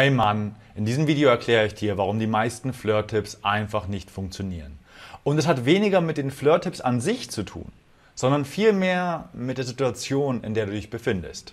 Hey Mann, in diesem Video erkläre ich dir, warum die meisten Flirt-Tipps einfach nicht funktionieren. Und es hat weniger mit den Flirt-Tipps an sich zu tun, sondern vielmehr mit der Situation, in der du dich befindest.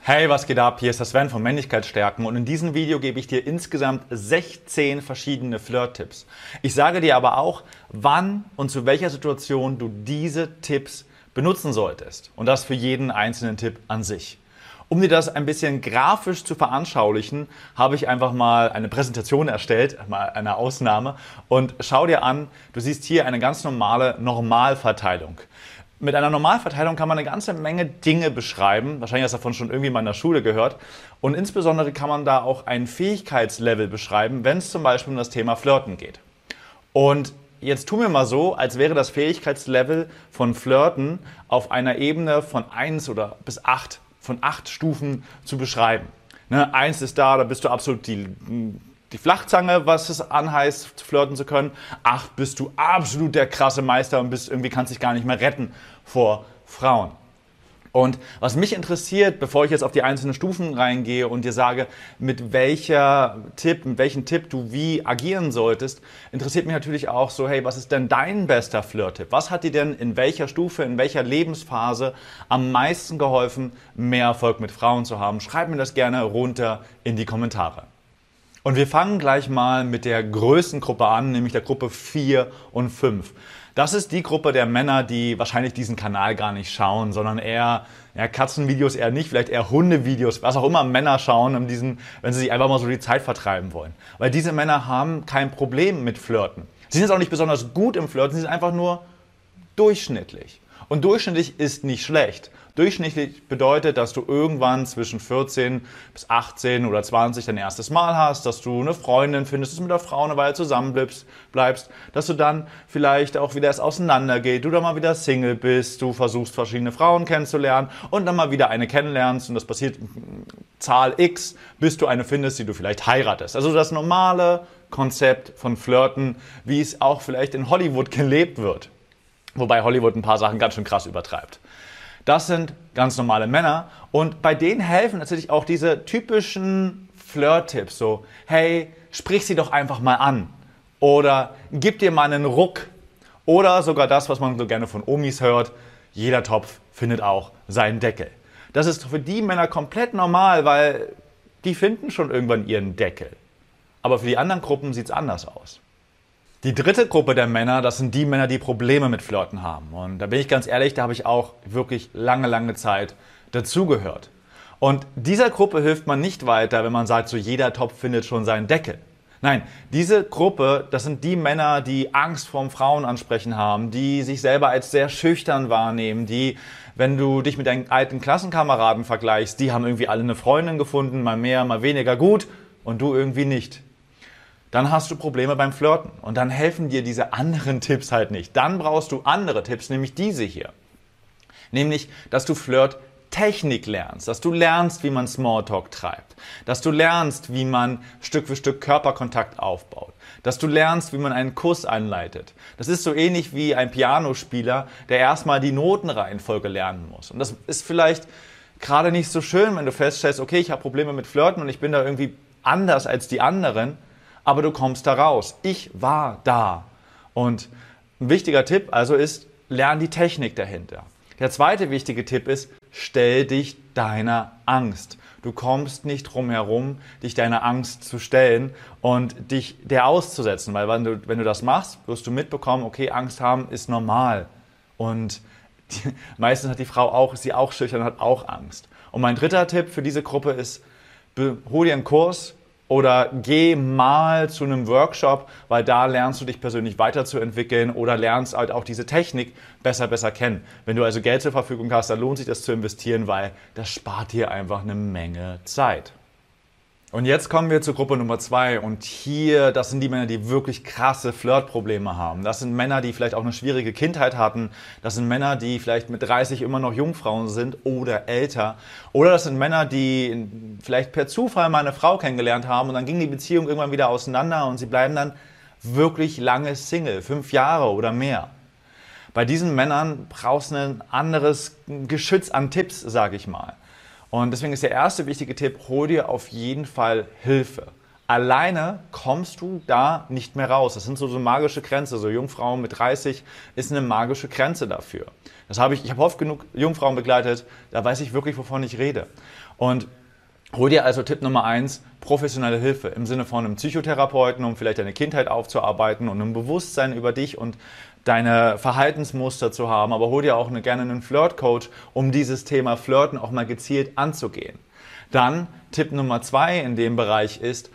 Hey, was geht ab? Hier ist der Sven von Männlichkeitsstärken und in diesem Video gebe ich dir insgesamt 16 verschiedene Flirt-Tipps. Ich sage dir aber auch, wann und zu welcher Situation du diese Tipps benutzen solltest. Und das für jeden einzelnen Tipp an sich. Um dir das ein bisschen grafisch zu veranschaulichen, habe ich einfach mal eine Präsentation erstellt, mal eine Ausnahme. Und schau dir an, du siehst hier eine ganz normale Normalverteilung. Mit einer Normalverteilung kann man eine ganze Menge Dinge beschreiben. Wahrscheinlich hast du davon schon irgendwie mal in der Schule gehört. Und insbesondere kann man da auch ein Fähigkeitslevel beschreiben, wenn es zum Beispiel um das Thema Flirten geht. Und Jetzt tun wir mal so, als wäre das Fähigkeitslevel von Flirten auf einer Ebene von 1 oder bis 8, von 8 Stufen zu beschreiben. Ne, 1 ist da, da bist du absolut die, die Flachzange, was es anheißt, flirten zu können. 8 bist du absolut der krasse Meister und bist irgendwie kannst dich gar nicht mehr retten vor Frauen. Und was mich interessiert, bevor ich jetzt auf die einzelnen Stufen reingehe und dir sage, mit welcher Tipp, mit welchem Tipp du wie agieren solltest, interessiert mich natürlich auch so, hey, was ist denn dein bester Flirt-Tipp? Was hat dir denn in welcher Stufe, in welcher Lebensphase am meisten geholfen, mehr Erfolg mit Frauen zu haben? Schreib mir das gerne runter in die Kommentare. Und wir fangen gleich mal mit der größten Gruppe an, nämlich der Gruppe 4 und 5. Das ist die Gruppe der Männer, die wahrscheinlich diesen Kanal gar nicht schauen, sondern eher ja, Katzenvideos eher nicht, vielleicht eher Hundevideos, was auch immer Männer schauen, um diesen, wenn sie sich einfach mal so die Zeit vertreiben wollen. Weil diese Männer haben kein Problem mit Flirten. Sie sind jetzt auch nicht besonders gut im Flirten, sie sind einfach nur durchschnittlich. Und durchschnittlich ist nicht schlecht. Durchschnittlich bedeutet, dass du irgendwann zwischen 14 bis 18 oder 20 dein erstes Mal hast, dass du eine Freundin findest, dass du mit der Frau eine Weile zusammenbleibst, bleibst, dass du dann vielleicht auch wieder erst auseinandergeht, du dann mal wieder Single bist, du versuchst verschiedene Frauen kennenzulernen und dann mal wieder eine kennenlernst und das passiert Zahl X, bis du eine findest, die du vielleicht heiratest. Also das normale Konzept von Flirten, wie es auch vielleicht in Hollywood gelebt wird. Wobei Hollywood ein paar Sachen ganz schön krass übertreibt. Das sind ganz normale Männer und bei denen helfen natürlich auch diese typischen Flirt-Tipps, so, hey, sprich sie doch einfach mal an oder gib dir mal einen Ruck oder sogar das, was man so gerne von Omis hört, jeder Topf findet auch seinen Deckel. Das ist für die Männer komplett normal, weil die finden schon irgendwann ihren Deckel. Aber für die anderen Gruppen sieht es anders aus. Die dritte Gruppe der Männer, das sind die Männer, die Probleme mit Flirten haben. Und da bin ich ganz ehrlich, da habe ich auch wirklich lange, lange Zeit dazugehört. Und dieser Gruppe hilft man nicht weiter, wenn man sagt, so jeder Topf findet schon seinen Deckel. Nein, diese Gruppe, das sind die Männer, die Angst vorm Frauenansprechen haben, die sich selber als sehr schüchtern wahrnehmen, die, wenn du dich mit deinen alten Klassenkameraden vergleichst, die haben irgendwie alle eine Freundin gefunden, mal mehr, mal weniger gut und du irgendwie nicht dann hast du Probleme beim Flirten. Und dann helfen dir diese anderen Tipps halt nicht. Dann brauchst du andere Tipps, nämlich diese hier. Nämlich, dass du Flirt Technik lernst, dass du lernst, wie man Smalltalk treibt, dass du lernst, wie man Stück für Stück Körperkontakt aufbaut, dass du lernst, wie man einen Kuss einleitet. Das ist so ähnlich wie ein Pianospieler, der erstmal die Notenreihenfolge lernen muss. Und das ist vielleicht gerade nicht so schön, wenn du feststellst, okay, ich habe Probleme mit Flirten und ich bin da irgendwie anders als die anderen aber du kommst da raus. Ich war da. Und ein wichtiger Tipp also ist, lern die Technik dahinter. Der zweite wichtige Tipp ist, stell dich deiner Angst. Du kommst nicht drum herum, dich deiner Angst zu stellen und dich der auszusetzen, weil wenn du, wenn du das machst, wirst du mitbekommen, okay, Angst haben ist normal. Und die, meistens hat die Frau auch, ist sie auch schüchtern hat auch Angst. Und mein dritter Tipp für diese Gruppe ist, hol dir einen Kurs, oder geh mal zu einem Workshop, weil da lernst du dich persönlich weiterzuentwickeln oder lernst halt auch diese Technik besser, besser kennen. Wenn du also Geld zur Verfügung hast, dann lohnt sich das zu investieren, weil das spart dir einfach eine Menge Zeit. Und jetzt kommen wir zur Gruppe Nummer zwei. Und hier, das sind die Männer, die wirklich krasse Flirtprobleme haben. Das sind Männer, die vielleicht auch eine schwierige Kindheit hatten. Das sind Männer, die vielleicht mit 30 immer noch Jungfrauen sind oder älter. Oder das sind Männer, die vielleicht per Zufall mal eine Frau kennengelernt haben und dann ging die Beziehung irgendwann wieder auseinander und sie bleiben dann wirklich lange Single, fünf Jahre oder mehr. Bei diesen Männern brauchst du ein anderes Geschütz an Tipps, sage ich mal. Und deswegen ist der erste wichtige Tipp, hol dir auf jeden Fall Hilfe. Alleine kommst du da nicht mehr raus. Das sind so, so magische Grenze. So Jungfrauen mit 30 ist eine magische Grenze dafür. Das habe ich, ich habe oft genug Jungfrauen begleitet, da weiß ich wirklich, wovon ich rede. Und hol dir also Tipp Nummer eins, professionelle Hilfe im Sinne von einem Psychotherapeuten, um vielleicht deine Kindheit aufzuarbeiten und ein Bewusstsein über dich und deine Verhaltensmuster zu haben, aber hol dir auch eine, gerne einen Flirt-Coach, um dieses Thema Flirten auch mal gezielt anzugehen. Dann Tipp Nummer zwei in dem Bereich ist,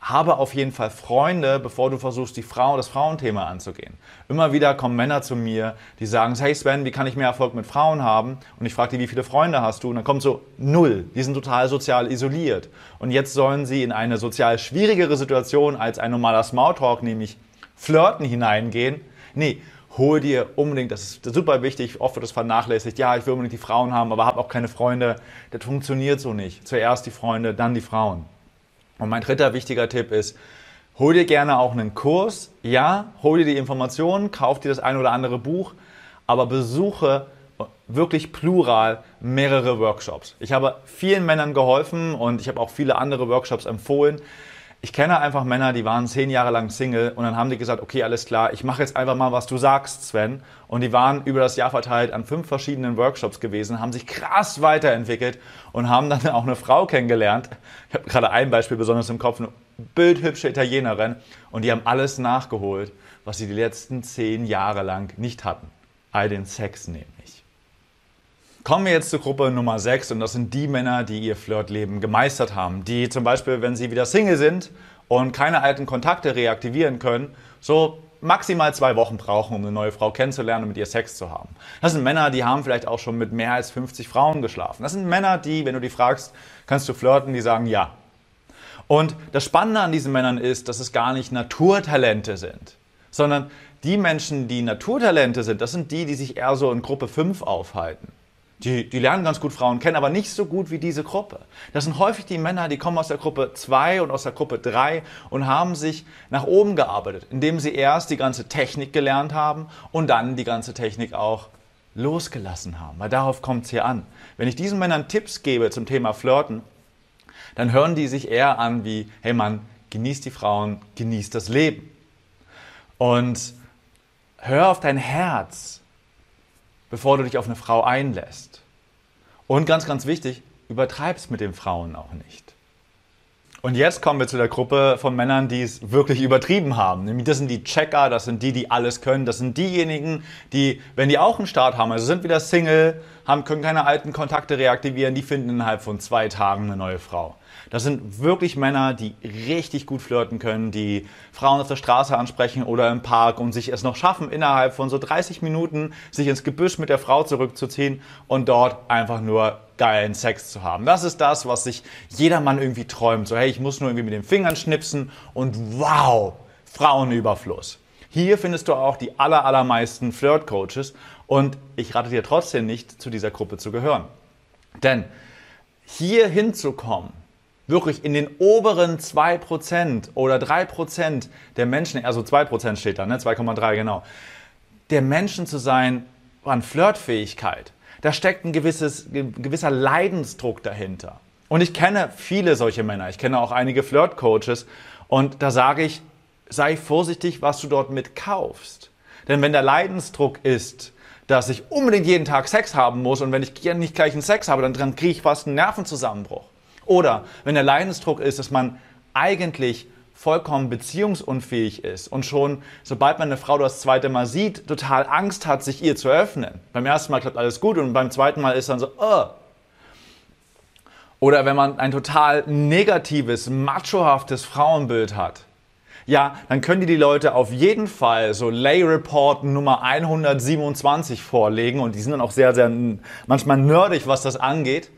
habe auf jeden Fall Freunde, bevor du versuchst, die Frau, das Frauenthema anzugehen. Immer wieder kommen Männer zu mir, die sagen, hey Sven, wie kann ich mehr Erfolg mit Frauen haben? Und ich frage die, wie viele Freunde hast du? Und dann kommt so null. Die sind total sozial isoliert. Und jetzt sollen sie in eine sozial schwierigere Situation als ein normaler Smalltalk, nämlich Flirten hineingehen. Nee, hol dir unbedingt, das ist super wichtig, oft wird das vernachlässigt, ja, ich will unbedingt die Frauen haben, aber habe auch keine Freunde. Das funktioniert so nicht. Zuerst die Freunde, dann die Frauen. Und mein dritter wichtiger Tipp ist, hol dir gerne auch einen Kurs. Ja, hol dir die Informationen, kauf dir das ein oder andere Buch, aber besuche wirklich plural mehrere Workshops. Ich habe vielen Männern geholfen und ich habe auch viele andere Workshops empfohlen ich kenne einfach Männer, die waren zehn Jahre lang Single und dann haben die gesagt, okay, alles klar, ich mache jetzt einfach mal, was du sagst, Sven. Und die waren über das Jahr verteilt an fünf verschiedenen Workshops gewesen, haben sich krass weiterentwickelt und haben dann auch eine Frau kennengelernt. Ich habe gerade ein Beispiel besonders im Kopf, eine bildhübsche Italienerin und die haben alles nachgeholt, was sie die letzten zehn Jahre lang nicht hatten. All den Sex nämlich. Kommen wir jetzt zur Gruppe Nummer 6 und das sind die Männer, die ihr Flirtleben gemeistert haben. Die zum Beispiel, wenn sie wieder Single sind und keine alten Kontakte reaktivieren können, so maximal zwei Wochen brauchen, um eine neue Frau kennenzulernen und mit ihr Sex zu haben. Das sind Männer, die haben vielleicht auch schon mit mehr als 50 Frauen geschlafen. Das sind Männer, die, wenn du die fragst, kannst du flirten, die sagen ja. Und das Spannende an diesen Männern ist, dass es gar nicht Naturtalente sind, sondern die Menschen, die Naturtalente sind, das sind die, die sich eher so in Gruppe 5 aufhalten. Die, die lernen ganz gut Frauen kennen, aber nicht so gut wie diese Gruppe. Das sind häufig die Männer, die kommen aus der Gruppe 2 und aus der Gruppe 3 und haben sich nach oben gearbeitet, indem sie erst die ganze Technik gelernt haben und dann die ganze Technik auch losgelassen haben. Weil darauf kommt es hier an. Wenn ich diesen Männern Tipps gebe zum Thema Flirten, dann hören die sich eher an wie, hey Mann, genieß die Frauen, genieß das Leben. Und hör auf dein Herz, bevor du dich auf eine Frau einlässt. Und ganz, ganz wichtig, übertreib's mit den Frauen auch nicht. Und jetzt kommen wir zu der Gruppe von Männern, die es wirklich übertrieben haben. Nämlich das sind die Checker, das sind die, die alles können, das sind diejenigen, die, wenn die auch einen Start haben, also sind wieder Single, haben, können keine alten Kontakte reaktivieren, die finden innerhalb von zwei Tagen eine neue Frau. Das sind wirklich Männer, die richtig gut flirten können, die Frauen auf der Straße ansprechen oder im Park und sich es noch schaffen, innerhalb von so 30 Minuten sich ins Gebüsch mit der Frau zurückzuziehen und dort einfach nur geilen Sex zu haben. Das ist das, was sich jeder Mann irgendwie träumt. So, hey, ich muss nur irgendwie mit den Fingern schnipsen und wow, Frauenüberfluss. Hier findest du auch die aller, allermeisten Flirt-Coaches und ich rate dir trotzdem nicht, zu dieser Gruppe zu gehören. Denn hier hinzukommen, wirklich in den oberen 2% oder 3% der Menschen, also 2% steht da, ne? 2,3 genau, der Menschen zu sein an Flirtfähigkeit, da steckt ein, gewisses, gewisser Leidensdruck dahinter. Und ich kenne viele solche Männer, ich kenne auch einige Flirt-Coaches und da sage ich, sei vorsichtig, was du dort mitkaufst. Denn wenn der Leidensdruck ist, dass ich unbedingt jeden Tag Sex haben muss und wenn ich nicht gleich einen Sex habe, dann, dann kriege ich fast einen Nervenzusammenbruch. Oder wenn der Leidensdruck ist, dass man eigentlich vollkommen beziehungsunfähig ist und schon, sobald man eine Frau das zweite Mal sieht, total Angst hat, sich ihr zu öffnen. Beim ersten Mal klappt alles gut und beim zweiten Mal ist dann so, oh. Oder wenn man ein total negatives, machohaftes Frauenbild hat. Ja, dann können die die Leute auf jeden Fall so Lay Report Nummer 127 vorlegen und die sind dann auch sehr, sehr manchmal nerdig, was das angeht.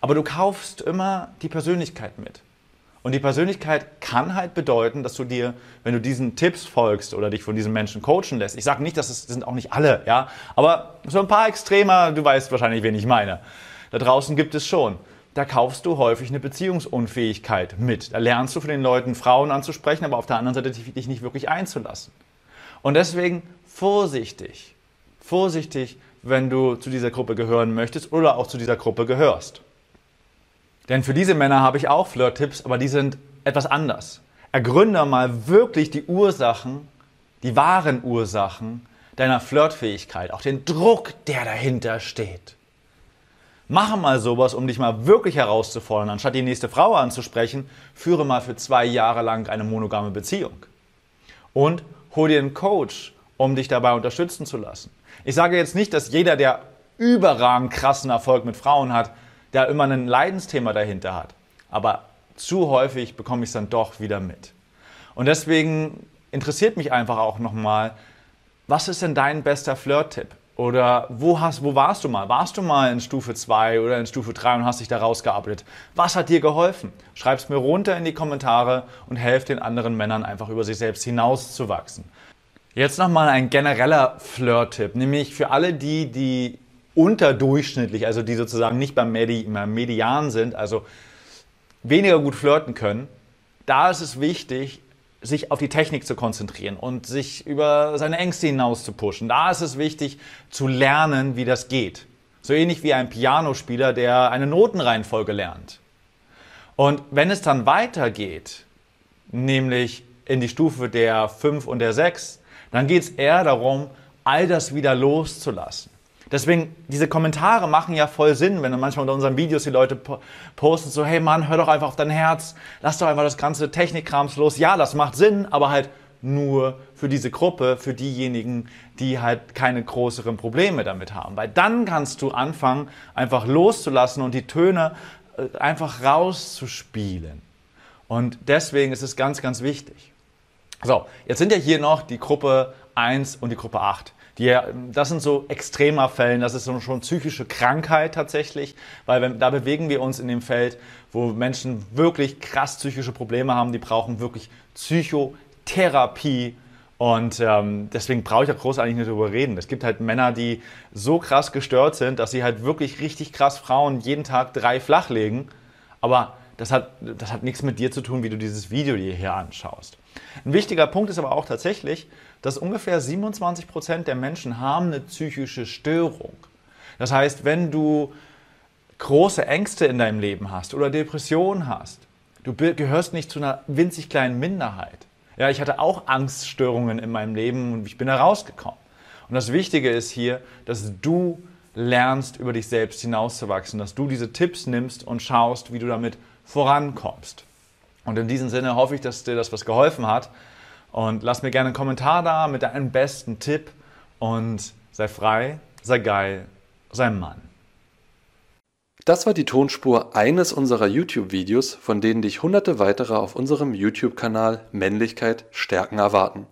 Aber du kaufst immer die Persönlichkeit mit. Und die Persönlichkeit kann halt bedeuten, dass du dir, wenn du diesen Tipps folgst oder dich von diesen Menschen coachen lässt, ich sage nicht, dass es das sind auch nicht alle, ja, aber so ein paar Extremer, du weißt wahrscheinlich, wen ich meine. Da draußen gibt es schon. Da kaufst du häufig eine Beziehungsunfähigkeit mit. Da lernst du von den Leuten Frauen anzusprechen, aber auf der anderen Seite dich nicht wirklich einzulassen. Und deswegen vorsichtig. vorsichtig, wenn du zu dieser Gruppe gehören möchtest oder auch zu dieser Gruppe gehörst. Denn für diese Männer habe ich auch Flirt-Tipps, aber die sind etwas anders. Ergründe mal wirklich die Ursachen, die wahren Ursachen deiner Flirtfähigkeit, auch den Druck, der dahinter steht. Mache mal sowas, um dich mal wirklich herauszufordern. Anstatt die nächste Frau anzusprechen, führe mal für zwei Jahre lang eine monogame Beziehung. Und hol dir einen Coach, um dich dabei unterstützen zu lassen. Ich sage jetzt nicht, dass jeder, der überragend krassen Erfolg mit Frauen hat, da immer ein Leidensthema dahinter hat. Aber zu häufig bekomme ich es dann doch wieder mit. Und deswegen interessiert mich einfach auch nochmal, was ist denn dein bester Flirt-Tipp? Oder wo, hast, wo warst du mal? Warst du mal in Stufe 2 oder in Stufe 3 und hast dich da rausgearbeitet? Was hat dir geholfen? Schreib es mir runter in die Kommentare und helf den anderen Männern einfach über sich selbst hinauszuwachsen. Jetzt nochmal ein genereller Flirt-Tipp, nämlich für alle die, die unterdurchschnittlich, also die sozusagen nicht beim, Medi Median sind, also weniger gut flirten können. Da ist es wichtig, sich auf die Technik zu konzentrieren und sich über seine Ängste hinaus zu pushen. Da ist es wichtig zu lernen, wie das geht. So ähnlich wie ein Pianospieler, der eine Notenreihenfolge lernt. Und wenn es dann weitergeht, nämlich in die Stufe der 5 und der 6, dann geht es eher darum, all das wieder loszulassen. Deswegen, diese Kommentare machen ja voll Sinn, wenn dann manchmal unter unseren Videos die Leute posten, so, hey Mann, hör doch einfach auf dein Herz, lass doch einfach das ganze Technikkrams los. Ja, das macht Sinn, aber halt nur für diese Gruppe, für diejenigen, die halt keine größeren Probleme damit haben. Weil dann kannst du anfangen, einfach loszulassen und die Töne äh, einfach rauszuspielen. Und deswegen ist es ganz, ganz wichtig. So, jetzt sind ja hier noch die Gruppe 1 und die Gruppe 8. Die, das sind so extremer Fällen, das ist schon psychische Krankheit tatsächlich, weil wenn, da bewegen wir uns in dem Feld, wo Menschen wirklich krass psychische Probleme haben, die brauchen wirklich Psychotherapie und ähm, deswegen brauche ich auch großartig nicht darüber reden. Es gibt halt Männer, die so krass gestört sind, dass sie halt wirklich richtig krass Frauen jeden Tag drei flachlegen, aber das hat, das hat nichts mit dir zu tun, wie du dieses Video dir hier anschaust. Ein wichtiger Punkt ist aber auch tatsächlich, dass ungefähr 27 Prozent der Menschen haben eine psychische Störung. Das heißt, wenn du große Ängste in deinem Leben hast oder Depressionen hast, du gehörst nicht zu einer winzig kleinen Minderheit. Ja, ich hatte auch Angststörungen in meinem Leben und ich bin da rausgekommen. Und das Wichtige ist hier, dass du lernst, über dich selbst hinauszuwachsen, dass du diese Tipps nimmst und schaust, wie du damit vorankommst. Und in diesem Sinne hoffe ich, dass dir das was geholfen hat. Und lass mir gerne einen Kommentar da mit deinem besten Tipp und sei frei, sei geil, sei Mann. Das war die Tonspur eines unserer YouTube-Videos, von denen dich hunderte weitere auf unserem YouTube-Kanal Männlichkeit stärken erwarten.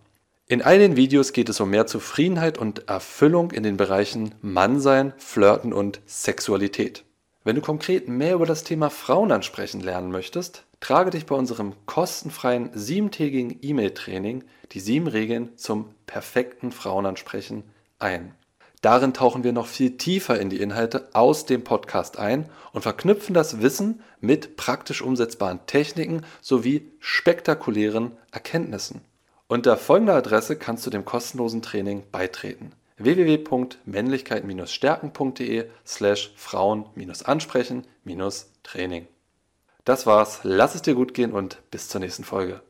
In all den Videos geht es um mehr Zufriedenheit und Erfüllung in den Bereichen Mannsein, Flirten und Sexualität. Wenn du konkret mehr über das Thema Frauen ansprechen lernen möchtest, trage dich bei unserem kostenfreien siebentägigen E-Mail-Training die sieben Regeln zum perfekten Frauenansprechen ein. Darin tauchen wir noch viel tiefer in die Inhalte aus dem Podcast ein und verknüpfen das Wissen mit praktisch umsetzbaren Techniken sowie spektakulären Erkenntnissen. Unter folgender Adresse kannst du dem kostenlosen Training beitreten www.männlichkeit-stärken.de slash Frauen-ansprechen-training. Das war's, lass es dir gut gehen und bis zur nächsten Folge.